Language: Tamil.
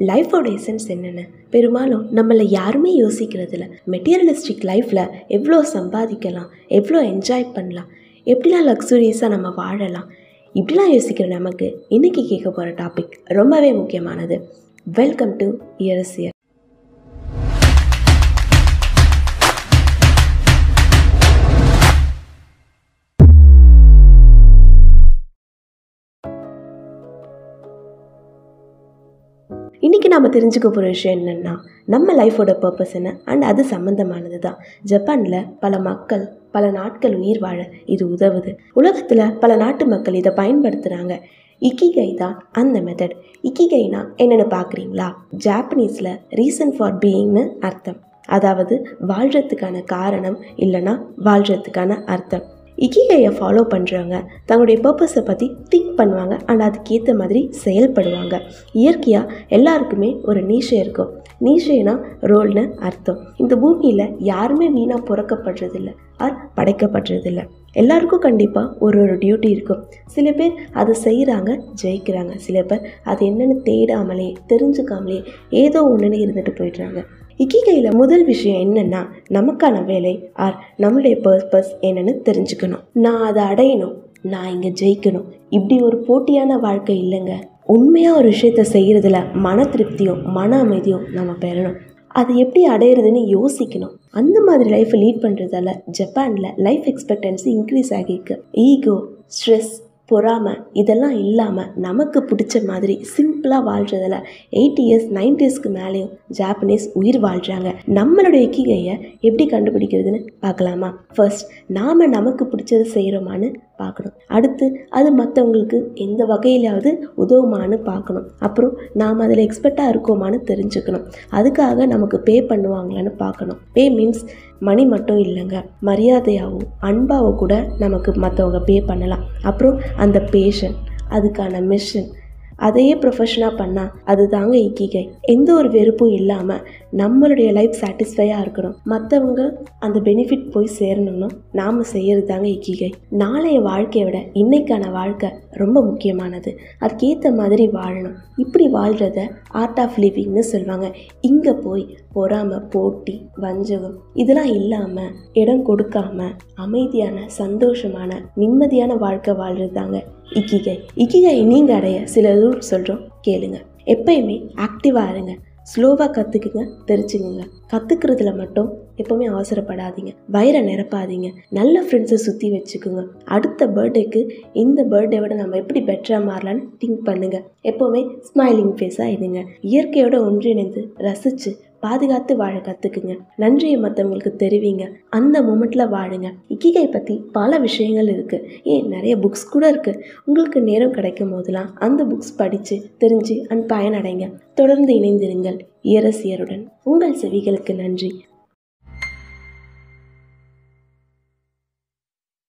லைஃபோட எசன்ஸ் என்னென்ன? பெரும்பாலும் நம்மளை யாருமே யோசிக்கிறதில்ல. மெட்டீரியலிஸ்டிக் லைஃப்பில் எவ்வளோ சம்பாதிக்கலாம் எவ்வளோ என்ஜாய் பண்ணலாம் எப்படிலாம் லக்ஸூரியஸாக நம்ம வாழலாம் இப்படிலாம் யோசிக்கிற நமக்கு இன்றைக்கி கேட்க போகிற டாபிக் ரொம்பவே முக்கியமானது. வெல்கம் டு இயர்ஸ் இயர் இன்றைக்கி நாம் தெரிஞ்சுக்க போகிற விஷயம் என்னென்னா நம்ம லைஃபோட பர்பஸ் என்ன? அண்ட் அது சம்மந்தமானது தான் ஜப்பானில் பல மக்கள் பல நாட்கள் உயிர் வாழ இது உதவுது. உலகத்தில் பல நாட்டு மக்கள் இதை பயன்படுத்துகிறாங்க இக்கிகை தான் அந்த மெத்தட் இக்கிகைனா என்னென்னு பார்க்குறீங்களா ஜாப்பனீஸில் ரீசன் ஃபார் பீயிங்னு அர்த்தம். அதாவது வாழ்கிறதுக்கான காரணம் இல்லைன்னா வாழ்கிறதுக்கான அர்த்தம். இகிகையை ஃபாலோ பண்ணுறவங்க தங்களுடைய பர்பஸை பற்றி திங்க் பண்ணுவாங்க. அண்ட் அதுக்கேற்ற மாதிரி செயல்படுவாங்க. இயற்கையாக எல்லாருக்குமே ஒரு நீஷை இருக்கும். நீஷைனா ரோல்னு அர்த்தம். இந்த பூமியில் யாருமே வீணாக பிறக்கப்படுறதில்ல. ஆர் படைக்கப்படுறதில்ல எல்லாருக்கும் கண்டிப்பாக ஒரு ஒரு டியூட்டி இருக்கும். சில பேர் அதை செய்கிறாங்க ஜெயிக்கிறாங்க. சில பேர் அது என்னென்னு தேடாமலே தெரிஞ்சுக்காமலே ஏதோ ஒன்றுன்னு இருந்துட்டு போயிடுறாங்க. இக்கிகையில் முதல் விஷயம் என்னென்னா நமக்கான வேலை ஆர் நம்மளுடைய பர்பஸ் என்னென்னு தெரிஞ்சுக்கணும். நான் அதை அடையணும். நான் இங்கே ஜெயிக்கணும். இப்படி ஒரு போட்டியான வாழ்க்கை இல்லைங்க. உண்மையாக ஒரு விஷயத்த செய்கிறதுல மன திருப்தியும் மன அமைதியும் நம்ம பெறணும். அது எப்படி அடையிறதுன்னு யோசிக்கணும். அந்த மாதிரி லைஃப்பை லீட் பண்ணுறதால ஜப்பானில் லைஃப் எக்ஸ்பெக்டன்சி இன்க்ரீஸ் ஆகியிருக்கு. ஈகோ ஸ்ட்ரெஸ் பொறாமை இதெல்லாம் இல்லாமல் நமக்கு பிடிச்ச மாதிரி சிம்பிளாக வாழ்கிறதில் எயிட்டி இயர்ஸ் நைன்டிஸ்க்கு மேலேயும் ஜாப்பனீஸ் உயிர் வாழ்கிறாங்க நம்மளுடைய இக்கிகையை எப்படி கண்டுபிடிக்கிறதுன்னு பார்க்கலாமா? ஃபர்ஸ்ட் நாம் நமக்கு பிடிச்சது செய்கிறோமான்னு பார்க்கணும். அடுத்து அது மற்றவங்களுக்கு எந்த வகையிலாவது உதவுமான்னு பார்க்கணும். அப்புறம் நாம் அதில் எக்ஸ்பர்ட்டாக இருக்கோமான்னு தெரிஞ்சுக்கணும். அதுக்காக நமக்கு பே பண்ணுவாங்களான்னு பார்க்கணும். பே மீன்ஸ் மணி மட்டும் இல்லைங்க. மரியாதையாகவும் அன்பாகவும் கூட நமக்கு மற்றவங்க பே பண்ணலாம். அப்புறம் அந்த பேஷன் அதுக்கான மிஷன் அதையே ப்ரொஃபஷனாக பண்ணால் அது தாங்க இக்கிகை. எந்த ஒரு வெறுப்பும் இல்லாமல் நம்மளுடைய லைஃப் சாட்டிஸ்ஃபையாக இருக்கணும். மற்றவங்க அந்த பெனிஃபிட் போய் சேரணும்னா நாம் செய்கிறது தாங்க இக்கிகை. நாளைய வாழ்க்கையை விட இன்னைக்கான வாழ்க்கை ரொம்ப முக்கியமானது. அதுக்கேற்ற மாதிரி வாழணும். இப்படி வாழ்கிறத ஆர்ட் ஆஃப் லிவிங்னு சொல்லுவாங்க இங்கே போய் பொறாமை போட்டி வஞ்சகம் இதெல்லாம் இல்லாமல் இடம் கொடுக்காம அமைதியான சந்தோஷமான நிம்மதியான வாழ்க்கை வாழ்கிறது தாங்க இக்கிகை. இக்கிகை நீங்கள் அடைய சில ரூட் சொல்கிறோம் கேளுங்க. எப்பயுமே ஆக்டிவாக இருங்க. ஸ்லோவாக கற்றுக்குங்க தெரிஞ்சுக்குங்க. கற்றுக்கிறதுல மட்டும் எப்போவுமே அவசரப்படாதீங்க. வயிறை நிரப்பாதீங்க. நல்ல ஃப்ரெண்ட்ஸை சுற்றி வச்சுக்கோங்க. அடுத்த பர்த்டேக்கு இந்த பர்த்டேவோட நம்ம எப்படி பெட்டராக மாறலான்னு திங்க் பண்ணுங்கள் எப்போவுமே ஸ்மைலிங் ஃபேஸாக இருங்க. இயற்கையோட ஒன்றிணைந்து ரசித்து பாதுகாத்து வாழ கற்றுக்குங்க நன்றியை மற்றவங்களுக்கு தெரிவிங்க. அந்த மூமெண்ட்டில் வாழுங்க. இக்கிகை பற்றி பல விஷயங்கள் இருக்குது ஏன் நிறைய புக்ஸ் கூட இருக்குது உங்களுக்கு நேரம் கிடைக்கும் போதெல்லாம் அந்த புக்ஸ் படித்து தெரிஞ்சு அண்ட் பயனடைங்க. தொடர்ந்து இணைந்திருங்கள். இயரசியருடன் உங்கள் செவிகளுக்கு நன்றி.